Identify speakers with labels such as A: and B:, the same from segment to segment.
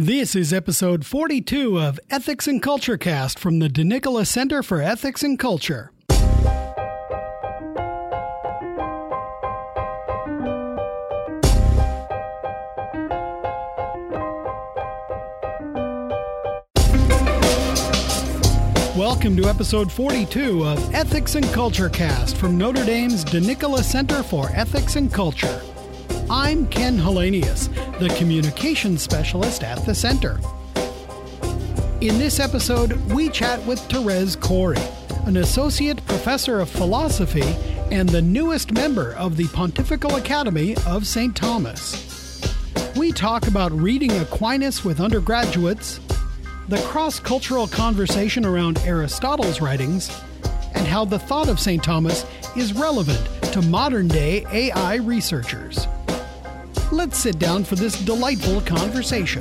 A: This is episode 42 of Ethics and Culture Cast from the DeNicola Center for Ethics and Culture. Welcome to episode 42 of Ethics and Culture Cast from Notre Dame's DeNicola Center for Ethics and Culture. I'm Ken Hallenius, the communications specialist at the center. In this episode, we chat with Therese Cory, an associate professor of philosophy and the newest member of the Pontifical Academy of St. Thomas. We talk about reading Aquinas with undergraduates the cross cultural conversation around Aristotle's writings, and how the thought of St. Thomas is relevant to modern day AI researchers. Let's sit down for this delightful conversation.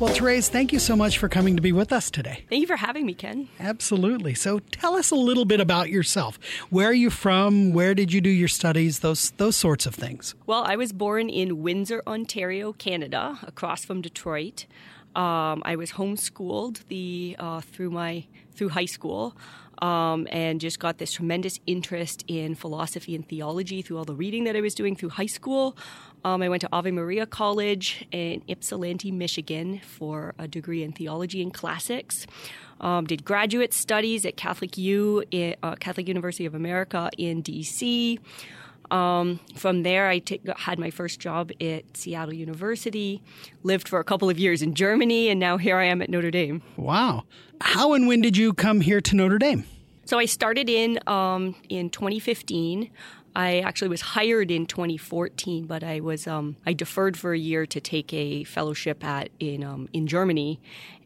A: Well, Therese, thank you so much for coming to be with us today.
B: Thank you for having me, Ken.
A: Absolutely. So tell us a little bit about yourself. Where are you from? Where did you do your studies? Those those sorts of things.
B: Well, I was born in Windsor, Ontario, Canada, across from Detroit. Um, I was homeschooled the uh, through my through high school. Um, and just got this tremendous interest in philosophy and theology through all the reading that I was doing through high school. Um, I went to Ave Maria College in Ypsilanti, Michigan for a degree in theology and classics. Um, did graduate studies at Catholic U, uh, Catholic University of America in DC. Um, from there, I t- had my first job at Seattle University, lived for a couple of years in Germany, and now here I am at Notre Dame.
A: Wow. How and when did you come here to Notre Dame?
B: So I started in um, in 2015. I actually was hired in 2014, but I was um, I deferred for a year to take a fellowship at in um, in Germany,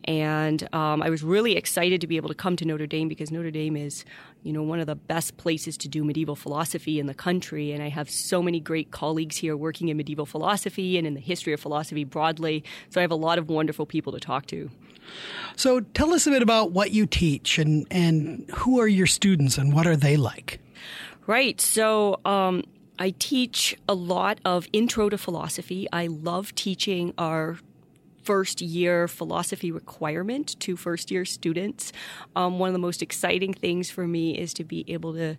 B: and um, I was really excited to be able to come to Notre Dame because Notre Dame is, you know, one of the best places to do medieval philosophy in the country, and I have so many great colleagues here working in medieval philosophy and in the history of philosophy broadly. So I have a lot of wonderful people to talk to.
A: So tell us a bit about what you teach and and who are your students and what are they like.
B: Right. So um, I teach a lot of intro to philosophy. I love teaching our first year philosophy requirement to first year students. Um, one of the most exciting things for me is to be able to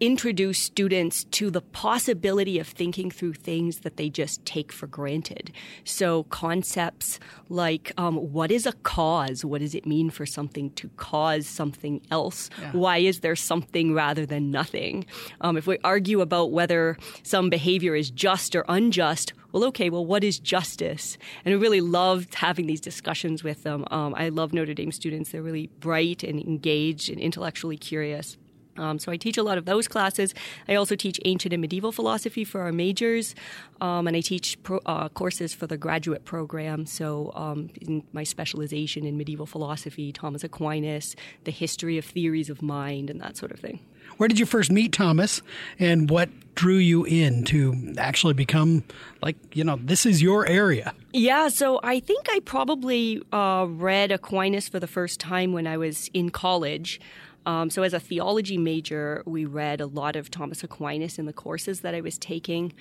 B: introduce students to the possibility of thinking through things that they just take for granted. So, concepts like um, what is a cause? What does it mean for something to cause something else? Yeah. Why is there something rather than nothing? Um, if we argue about whether some behavior is just or unjust, well, okay, well, what is justice? And I really loved having these discussions with them. Um, I love Notre Dame students. They're really bright and engaged and intellectually curious. Um, so I teach a lot of those classes. I also teach ancient and medieval philosophy for our majors, um, and I teach pro, uh, courses for the graduate program. So um, in my specialization in medieval philosophy, Thomas Aquinas, the history of theories of mind, and that sort of thing.
A: Where did you first meet Thomas, and what drew you in to actually become like you know this is your area?
B: Yeah, so I think I probably uh, read Aquinas for the first time when I was in college. Um, so, as a theology major, we read a lot of Thomas Aquinas in the courses that I was taking.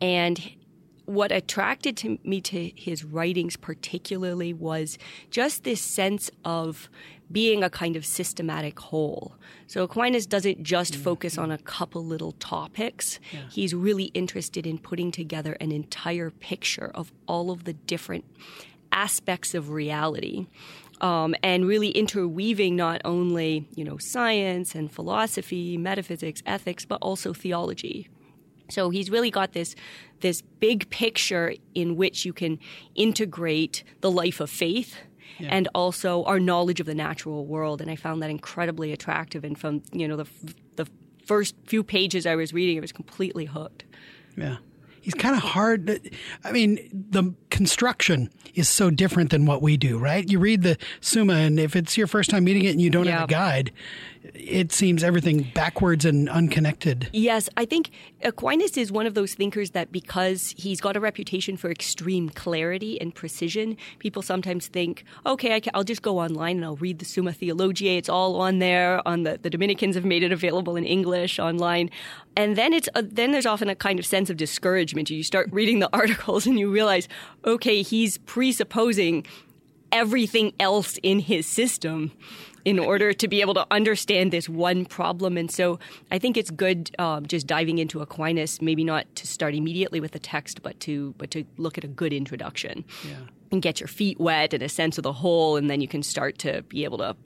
B: And what attracted to me to his writings particularly was just this sense of being a kind of systematic whole. So Aquinas doesn't just mm-hmm. focus on a couple little topics. Yeah. He's really interested in putting together an entire picture of all of the different aspects of reality um, and really interweaving not only you know science and philosophy, metaphysics, ethics, but also theology. So he's really got this this big picture in which you can integrate the life of faith yeah. and also our knowledge of the natural world. And I found that incredibly attractive. And from you know the the first few pages I was reading, I was completely hooked.
A: Yeah. He's kind of hard. I mean, the construction is so different than what we do, right? You read the Summa, and if it's your first time reading it and you don't have a guide, it seems everything backwards and unconnected.
B: Yes, I think Aquinas is one of those thinkers that because he's got a reputation for extreme clarity and precision, people sometimes think, okay, I will just go online and I'll read the Summa Theologiae. It's all on there. On the, the Dominicans have made it available in English online, and then it's uh, then there's often a kind of sense of discouragement. You start reading the articles and you realize, okay, he's presupposing everything else in his system in order to be able to understand this one problem. And so I think it's good um, just diving into Aquinas, maybe not to start immediately with the text, but to but to look at a good introduction yeah. and get your feet wet and a sense of the whole, and then you can start to be able to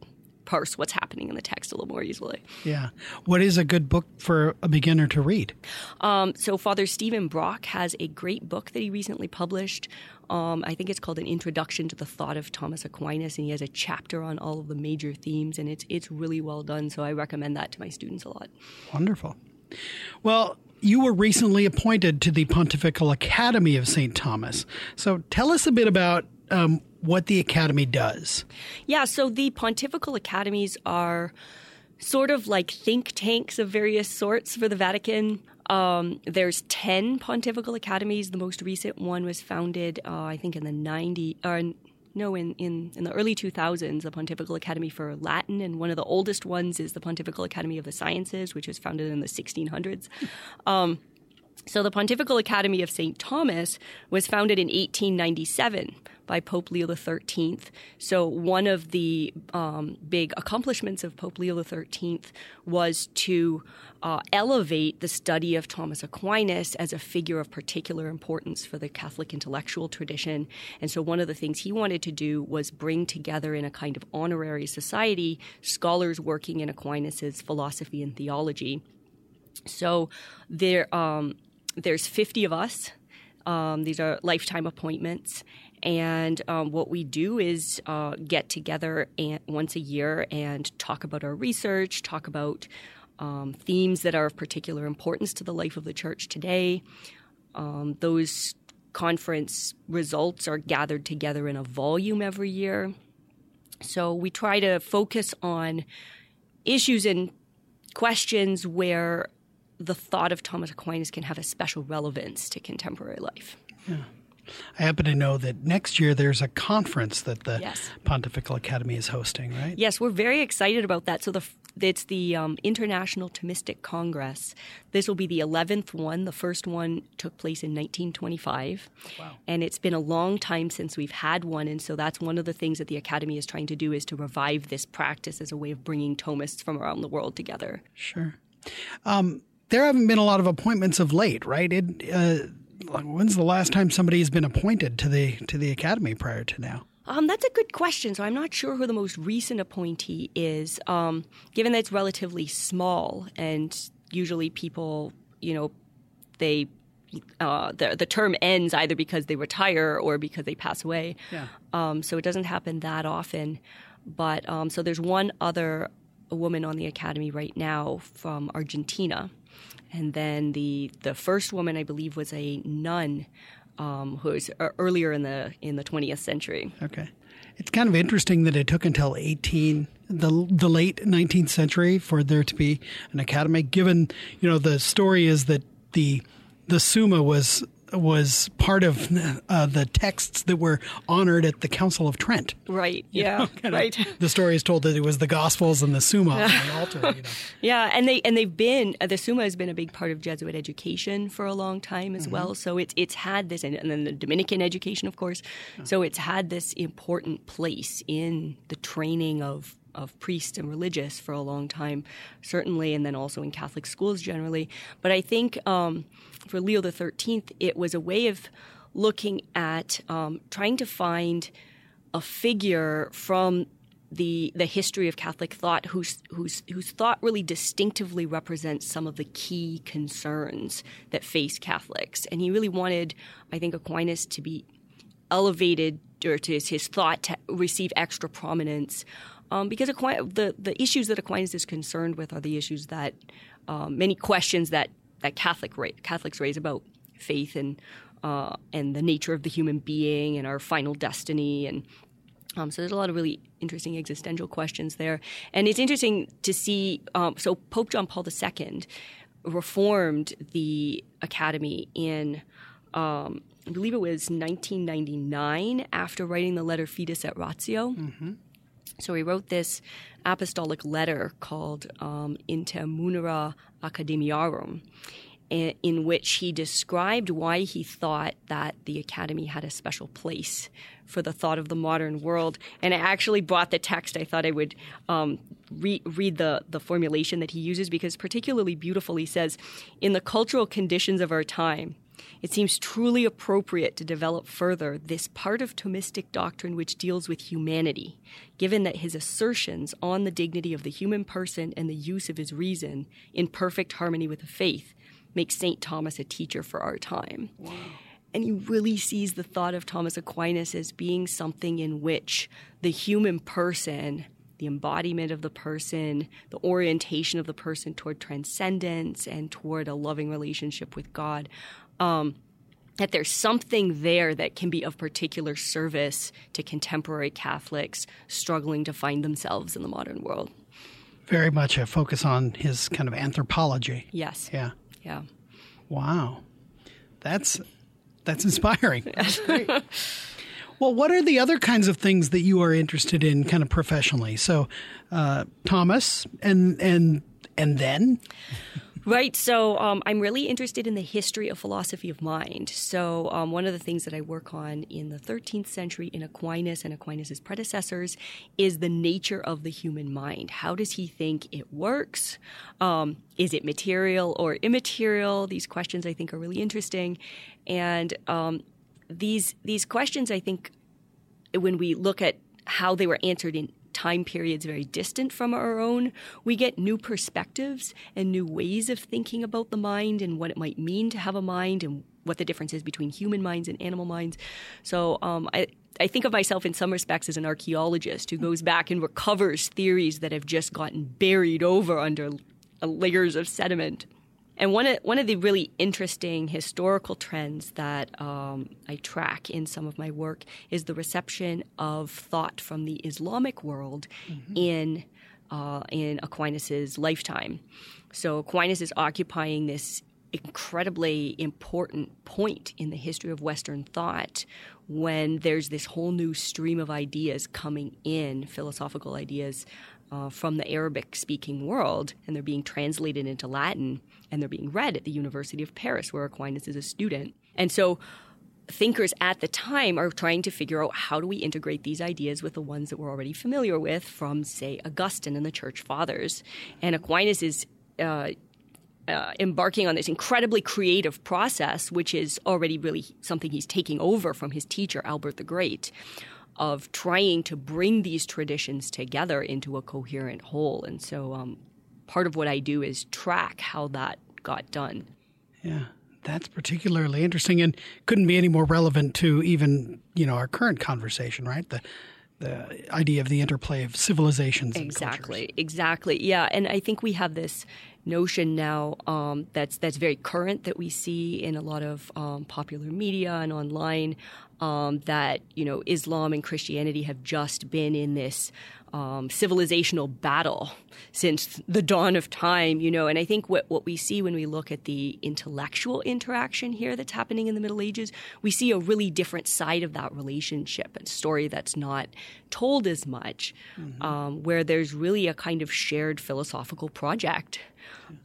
B: parse what's happening in the text a little more easily.
A: Yeah. What is a good book for a beginner to read?
B: Um, so, Father Stephen Brock has a great book that he recently published. Um, I think it's called An Introduction to the Thought of Thomas Aquinas, and he has a chapter on all of the major themes, and it's, it's really well done. So, I recommend that to my students a lot.
A: Wonderful. Well, you were recently appointed to the Pontifical Academy of St. Thomas. So, tell us a bit about um, what the academy does.
B: Yeah, so the pontifical academies are sort of like think tanks of various sorts for the Vatican. Um, there's 10 pontifical academies. The most recent one was founded, uh, I think, in the 90s, or no, in, in, in the early 2000s, the Pontifical Academy for Latin. And one of the oldest ones is the Pontifical Academy of the Sciences, which was founded in the 1600s. Um, so the Pontifical Academy of St. Thomas was founded in 1897 by Pope Leo XIII. So, one of the um, big accomplishments of Pope Leo XIII was to uh, elevate the study of Thomas Aquinas as a figure of particular importance for the Catholic intellectual tradition. And so, one of the things he wanted to do was bring together in a kind of honorary society scholars working in Aquinas's philosophy and theology. So, there, um, there's 50 of us. Um, these are lifetime appointments, and um, what we do is uh, get together and, once a year and talk about our research, talk about um, themes that are of particular importance to the life of the church today. Um, those conference results are gathered together in a volume every year. So we try to focus on issues and questions where the thought of Thomas Aquinas can have a special relevance to contemporary life.
A: Yeah. I happen to know that next year there's a conference that the yes. Pontifical Academy is hosting, right?
B: Yes, we're very excited about that. So the it's the um, International Thomistic Congress. This will be the 11th one. The first one took place in 1925. Wow. And it's been a long time since we've had one. And so that's one of the things that the Academy is trying to do is to revive this practice as a way of bringing Thomists from around the world together.
A: Sure. Um, there haven't been a lot of appointments of late, right? It, uh, when's the last time somebody has been appointed to the to the academy prior to now?
B: Um, that's a good question. So I'm not sure who the most recent appointee is, um, given that it's relatively small and usually people, you know, they uh, the the term ends either because they retire or because they pass away. Yeah. Um, so it doesn't happen that often. But um, so there's one other woman on the academy right now from Argentina and then the the first woman I believe was a nun um, who was uh, earlier in the in the 20th century.
A: Okay, it's kind of interesting that it took until 18 the the late 19th century for there to be an academy. Given you know the story is that the the Summa was was part of uh, the texts that were honored at the Council of Trent.
B: Right. Yeah. Know, right.
A: The story is told that it was the Gospels and the Summa on the altar. You know.
B: Yeah, and they and they've been uh, the Summa has been a big part of Jesuit education for a long time as mm-hmm. well. So it's it's had this, and, and, then the Dominican education, of course. So it's had this important place in the training of of priests and religious for a long time, certainly, and then also in Catholic schools generally. But I think um, for Leo Thirteenth, it was a way of looking at um, trying to find a figure from the the history of Catholic thought whose whose whose thought really distinctively represents some of the key concerns that face Catholics. And he really wanted, I think, Aquinas to be elevated or to his thought to receive extra prominence. Um, because the the issues that Aquinas is concerned with are the issues that um, many questions that that Catholic Catholics raise about faith and uh, and the nature of the human being and our final destiny and um, so there's a lot of really interesting existential questions there, and it's interesting to see. Um, so Pope John Paul II reformed the academy in, um, I believe it was 1999, after writing the letter Fides et Ratio. Mm-hmm. So he wrote this apostolic letter called um, Inter Munera Academiarum, in which he described why he thought that the academy had a special place for the thought of the modern world. And I actually brought the text. I thought I would um, re- read the, the formulation that he uses because, particularly beautiful, he says, In the cultural conditions of our time, it seems truly appropriate to develop further this part of Thomistic doctrine which deals with humanity, given that his assertions on the dignity of the human person and the use of his reason, in perfect harmony with the faith, make St. Thomas a teacher for our time. Wow. And he really sees the thought of Thomas Aquinas as being something in which the human person, the embodiment of the person, the orientation of the person toward transcendence and toward a loving relationship with God, um, that there's something there that can be of particular service to contemporary Catholics struggling to find themselves in the modern world.
A: Very much a focus on his kind of anthropology.
B: Yes.
A: Yeah.
B: Yeah.
A: Wow. That's that's inspiring. That's great. well, what are the other kinds of things that you are interested in, kind of professionally? So, uh, Thomas, and and and then.
B: Right. So um, I'm really interested in the history of philosophy of mind. So um, one of the things that I work on in the 13th century in Aquinas and Aquinas' predecessors is the nature of the human mind. How does he think it works? Um, is it material or immaterial? These questions I think are really interesting, and um, these these questions I think when we look at how they were answered in time periods very distant from our own, we get new perspectives and new ways of thinking about the mind and what it might mean to have a mind and what the difference is between human minds and animal minds. So um, I, I think of myself in some respects as an archaeologist who goes back and recovers theories that have just gotten buried over under layers of sediment. And one of, one of the really interesting historical trends that um, I track in some of my work is the reception of thought from the Islamic world mm-hmm. in uh, in Aquinas's lifetime. So Aquinas is occupying this incredibly important point in the history of Western thought when there's this whole new stream of ideas coming in, philosophical ideas uh, from the Arabic speaking world, and they're being translated into Latin and they're being read at the University of Paris, where Aquinas is a student. And so thinkers at the time are trying to figure out how do we integrate these ideas with the ones that we're already familiar with from, say, Augustine and the Church Fathers. And Aquinas is uh, uh, embarking on this incredibly creative process, which is already really something he's taking over from his teacher, Albert the Great, of trying to bring these traditions together into a coherent whole. And so um, part of what I do is track how that got done.
A: Yeah. That's particularly interesting and couldn't be any more relevant to even, you know, our current conversation, right? The the idea of the interplay of civilizations
B: exactly exactly yeah and i think we have this notion now um, that's that's very current that we see in a lot of um, popular media and online um, that you know Islam and Christianity have just been in this um, civilizational battle since the dawn of time, you know. And I think what, what we see when we look at the intellectual interaction here that's happening in the Middle Ages, we see a really different side of that relationship, a story that's not told as much, mm-hmm. um, where there's really a kind of shared philosophical project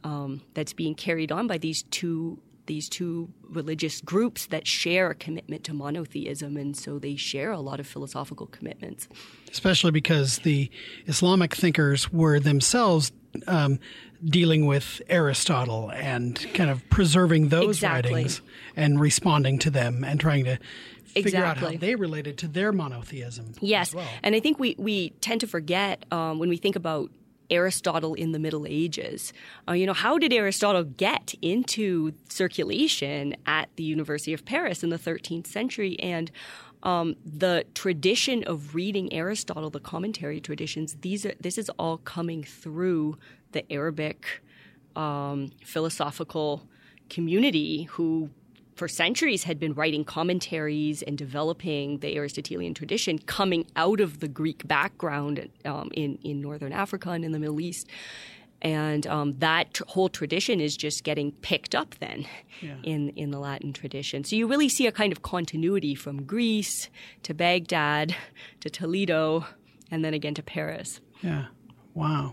B: um, that's being carried on by these two these two religious groups that share a commitment to monotheism, and so they share a lot of philosophical commitments.
A: Especially because the Islamic thinkers were themselves um, dealing with Aristotle and kind of preserving those
B: exactly.
A: writings and responding to them and trying to figure exactly. out how they related to their monotheism.
B: Yes,
A: well.
B: and I think we we tend to forget um, when we think about Aristotle in the Middle Ages. Uh, you know, how did Aristotle get into circulation at the University of Paris in the 13th century? And um, the tradition of reading Aristotle, the commentary traditions, these are, this is all coming through the Arabic um, philosophical community who for centuries had been writing commentaries and developing the Aristotelian tradition coming out of the Greek background um, in, in Northern Africa and in the Middle East. And um, that whole tradition is just getting picked up then yeah. in, in the Latin tradition. So you really see a kind of continuity from Greece to Baghdad to Toledo and then again to Paris.
A: Yeah. Wow.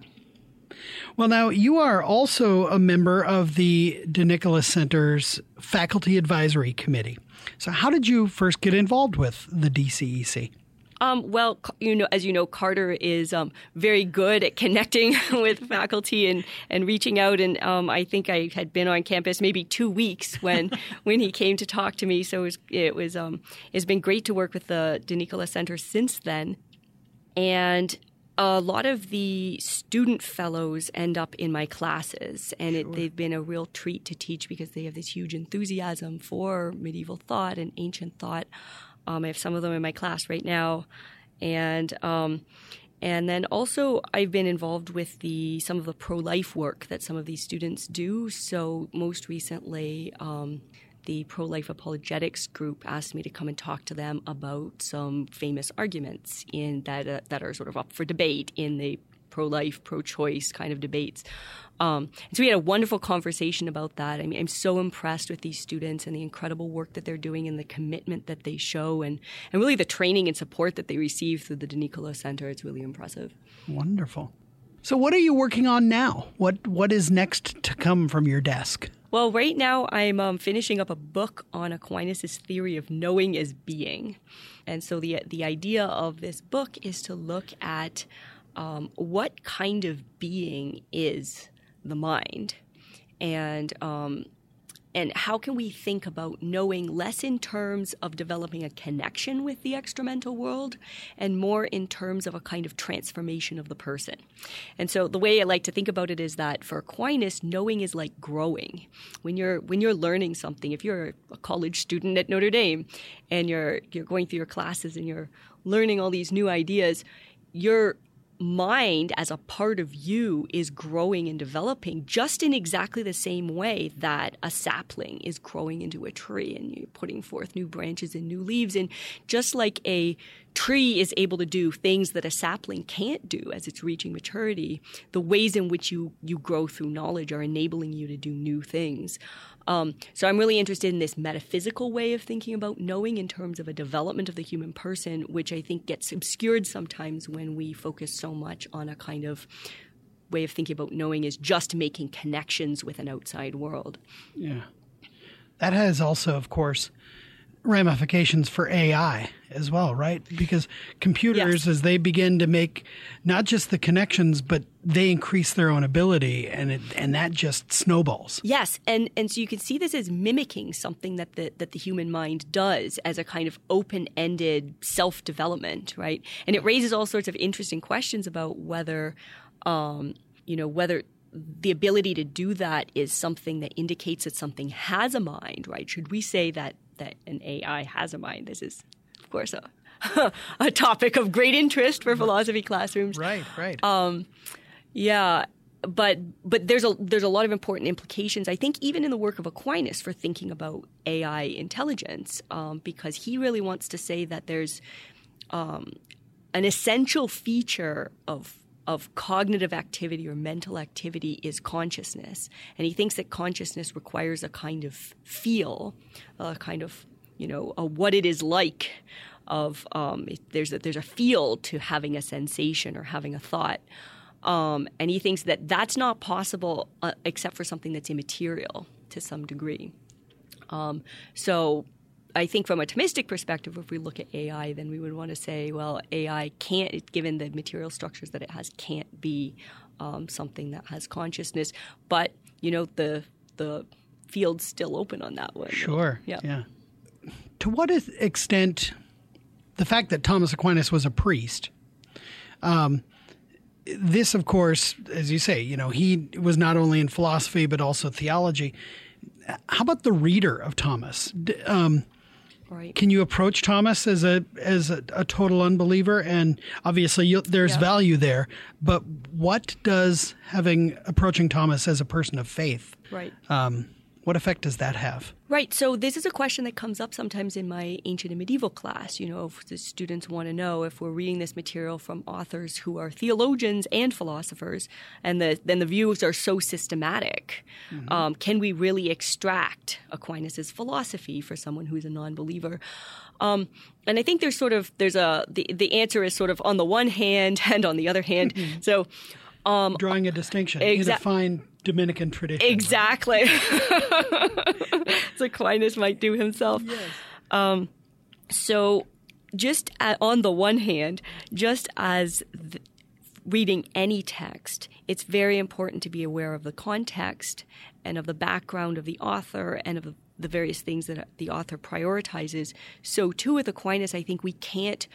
A: Well, now you are also a member of the DeNicola Center's Faculty Advisory Committee. So, how did you first get involved with the DCEC?
B: Um, well, you know, as you know, Carter is um, very good at connecting with faculty and, and reaching out. And um, I think I had been on campus maybe two weeks when when he came to talk to me. So it was, it was um, it's been great to work with the DeNicola Center since then. And a lot of the student fellows end up in my classes, and it, they've been a real treat to teach because they have this huge enthusiasm for medieval thought and ancient thought. Um, I have some of them in my class right now, and um, and then also I've been involved with the some of the pro life work that some of these students do. So most recently. Um, the pro life apologetics group asked me to come and talk to them about some famous arguments in that uh, that are sort of up for debate in the pro life, pro choice kind of debates. Um, so we had a wonderful conversation about that. I mean, I'm so impressed with these students and the incredible work that they're doing and the commitment that they show and, and really the training and support that they receive through the DeNicola Center. It's really impressive.
A: Wonderful. So what are you working on now? What what is next to come from your desk?
B: Well, right now I'm um, finishing up a book on Aquinas' theory of knowing as being, and so the the idea of this book is to look at um, what kind of being is the mind, and um, and how can we think about knowing less in terms of developing a connection with the extramental world and more in terms of a kind of transformation of the person. And so the way I like to think about it is that for Aquinas, knowing is like growing. When you're when you're learning something, if you're a college student at Notre Dame and you're you're going through your classes and you're learning all these new ideas, you're mind as a part of you is growing and developing just in exactly the same way that a sapling is growing into a tree and you're putting forth new branches and new leaves. And just like a tree is able to do things that a sapling can't do as it's reaching maturity the ways in which you you grow through knowledge are enabling you to do new things. Um, so I'm really interested in this metaphysical way of thinking about knowing in terms of a development of the human person, which I think gets obscured sometimes when we focus so much on a kind of way of thinking about knowing is just making connections with an outside world.
A: Yeah. That has also, of course, ramifications for AI as well, right? Because computers, yes. as they begin to make not just the connections, but they increase their own ability, and it, and that just snowballs.
B: Yes, and and so you can see this as mimicking something that the that the human mind does as a kind of open ended self development, right? And it raises all sorts of interesting questions about whether, um, you know, whether the ability to do that is something that indicates that something has a mind, right? Should we say that that an AI has a mind? This is of course, a, a topic of great interest for philosophy classrooms.
A: Right, right.
B: Um, yeah, but but there's a there's a lot of important implications. I think even in the work of Aquinas for thinking about AI intelligence, um, because he really wants to say that there's um, an essential feature of of cognitive activity or mental activity is consciousness, and he thinks that consciousness requires a kind of feel, a kind of you know, what it is like of um, there's a, there's a feel to having a sensation or having a thought. Um, and he thinks that that's not possible uh, except for something that's immaterial to some degree. Um, so I think from a Thomistic perspective, if we look at AI, then we would want to say, well, AI can't, given the material structures that it has, can't be um, something that has consciousness. But you know, the the field's still open on that one.
A: Sure. Yeah. Yeah to what extent the fact that Thomas Aquinas was a priest, um, this, of course, as you say, you know, he was not only in philosophy but also theology. How about the reader of Thomas? Um, right. Can you approach Thomas as a as a, a total unbeliever? And obviously, there's yeah. value there. But what does having approaching Thomas as a person of faith,
B: right?
A: Um, What effect does that have?
B: Right. So this is a question that comes up sometimes in my ancient and medieval class. You know, if the students want to know if we're reading this material from authors who are theologians and philosophers, and the, then the views are so systematic, mm-hmm. um, can we really extract Aquinas's philosophy for someone who's a non-believer? Um, and I think there's sort of there's a the the answer is sort of on the one hand and on the other hand. Mm-hmm. So. Um,
A: Drawing a distinction. Exa- Either find Dominican tradition.
B: Exactly. As Aquinas might do himself. Yes. Um, so, just at, on the one hand, just as the, reading any text, it's very important to be aware of the context and of the background of the author and of the various things that the author prioritizes. So, too, with Aquinas, I think we can't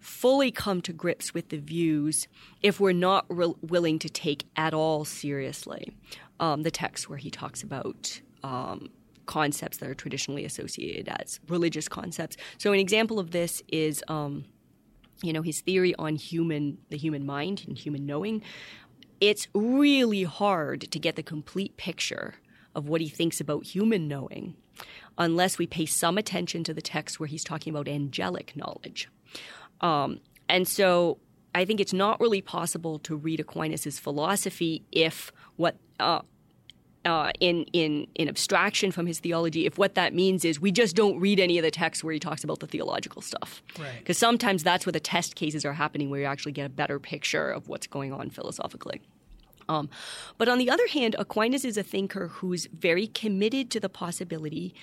B: fully come to grips with the views if we're not re- willing to take at all seriously um, the text where he talks about um, concepts that are traditionally associated as religious concepts. So, an example of this is, um, you know, his theory on human the human mind and human knowing. It's really hard to get the complete picture of what he thinks about human knowing unless we pay some attention to the text where he's talking about angelic knowledge. Um, and so I think it's not really possible to read Aquinas' philosophy if what uh, uh, in in in abstraction from his theology, if what that means is we just don't read any of the texts where he talks about the theological stuff, because right. sometimes that's where the test cases are happening, where you actually get a better picture of what's going on philosophically. Um, but on the other hand, Aquinas is a thinker who's very committed to the possibility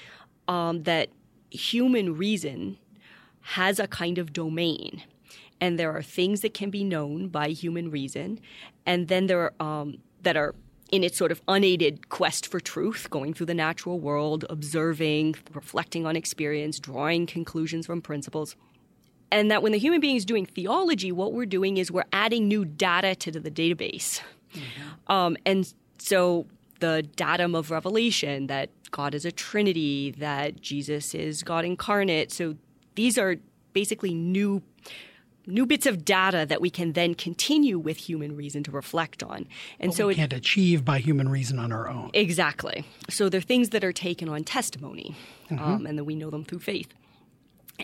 B: um, that human reason has a kind of domain. And there are things that can be known by human reason, and then there are um, that are in its sort of unaided quest for truth, going through the natural world, observing, reflecting on experience, drawing conclusions from principles. And that when the human being is doing theology, what we're doing is we're adding new data to the database. Mm-hmm. Um, and so the datum of revelation that God is a Trinity, that Jesus is God incarnate. So these are basically new new bits of data that we can then continue with human reason to reflect on.
A: And but so we can't it, achieve by human reason on our own.
B: Exactly. So they're things that are taken on testimony, mm-hmm. um, and then we know them through faith.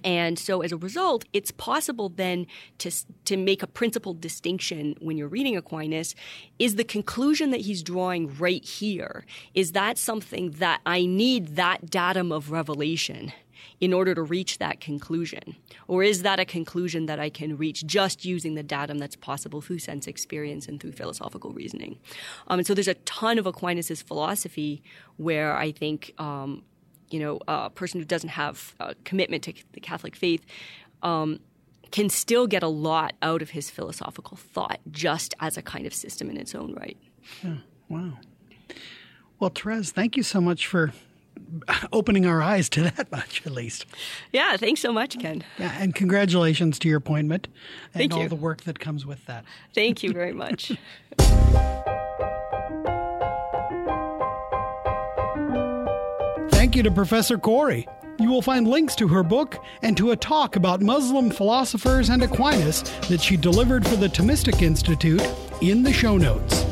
B: And so as a result, it's possible then to, to make a principled distinction when you're reading Aquinas. Is the conclusion that he's drawing right here, is that something that I need that datum of revelation in order to reach that conclusion? Or is that a conclusion that I can reach just using the datum that's possible through sense experience and through philosophical reasoning? Um, and so there's a ton of Aquinas' philosophy where I think, um, you know, a person who doesn't have a commitment to the Catholic faith um, can still get a lot out of his philosophical thought just as a kind of system in its own right.
A: Yeah. Wow. Well, Therese, thank you so much for opening our eyes to that much, at least.
B: Yeah, thanks so much, Ken.
A: Yeah, and congratulations to your appointment and Thank all you. the work that comes with that.
B: Thank you very much.
A: Thank you to Professor Cory. You will find links to her book and to a talk about Muslim philosophers and Aquinas that she delivered for the Thomistic Institute in the show notes.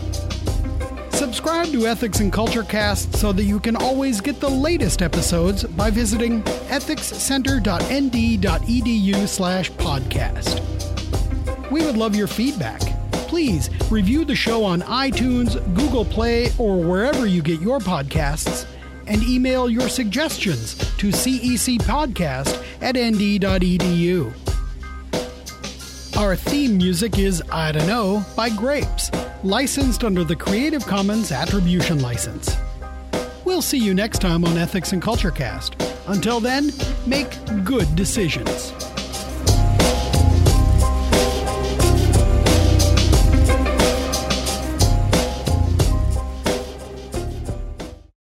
A: Subscribe to Ethics and Culture Cast so that you can always get the latest episodes by visiting ethicscenter.nd.edu slash podcast. We would love your feedback. Please review the show on iTunes, Google Play, or wherever you get your podcasts, and email your suggestions to cecpodcast at nd.edu. Our theme music is I Don't Know by Grapes, licensed under the Creative Commons Attribution License. We'll see you next time on Ethics and Culture Cast. Until then, make good decisions.